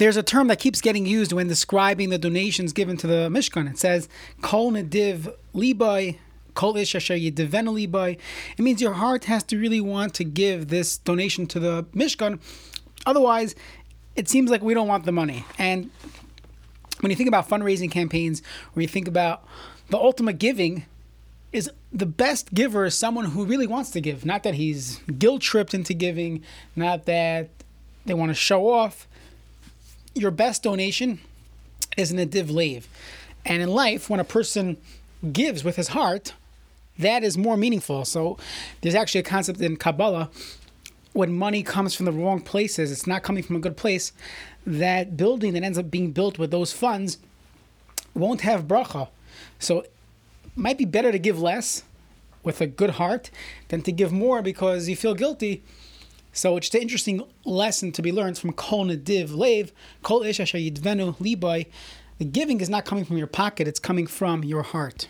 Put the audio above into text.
there's a term that keeps getting used when describing the donations given to the Mishkan. It says, Kol Nediv Libai, Kol Ish Asher Yedivenu Libai. It means your heart has to really want to give this donation to the Mishkan. Otherwise, it seems like we don't want the money. And when you think about fundraising campaigns, or you think about the ultimate giving, is the best giver is someone who really wants to give. Not that he's guilt tripped into giving, not that they want to show off. Your best donation is an adiv lave. And in life, when a person gives with his heart, that is more meaningful. So there's actually a concept in Kabbalah when money comes from the wrong places, it's not coming from a good place, that building that ends up being built with those funds won't have bracha. So it might be better to give less with a good heart than to give more because you feel guilty. So it's an interesting lesson to be learned from Kol Nediv Lev, Kol Ish Asher Yidvenu Libai. The giving is not coming from your pocket, it's coming from your heart.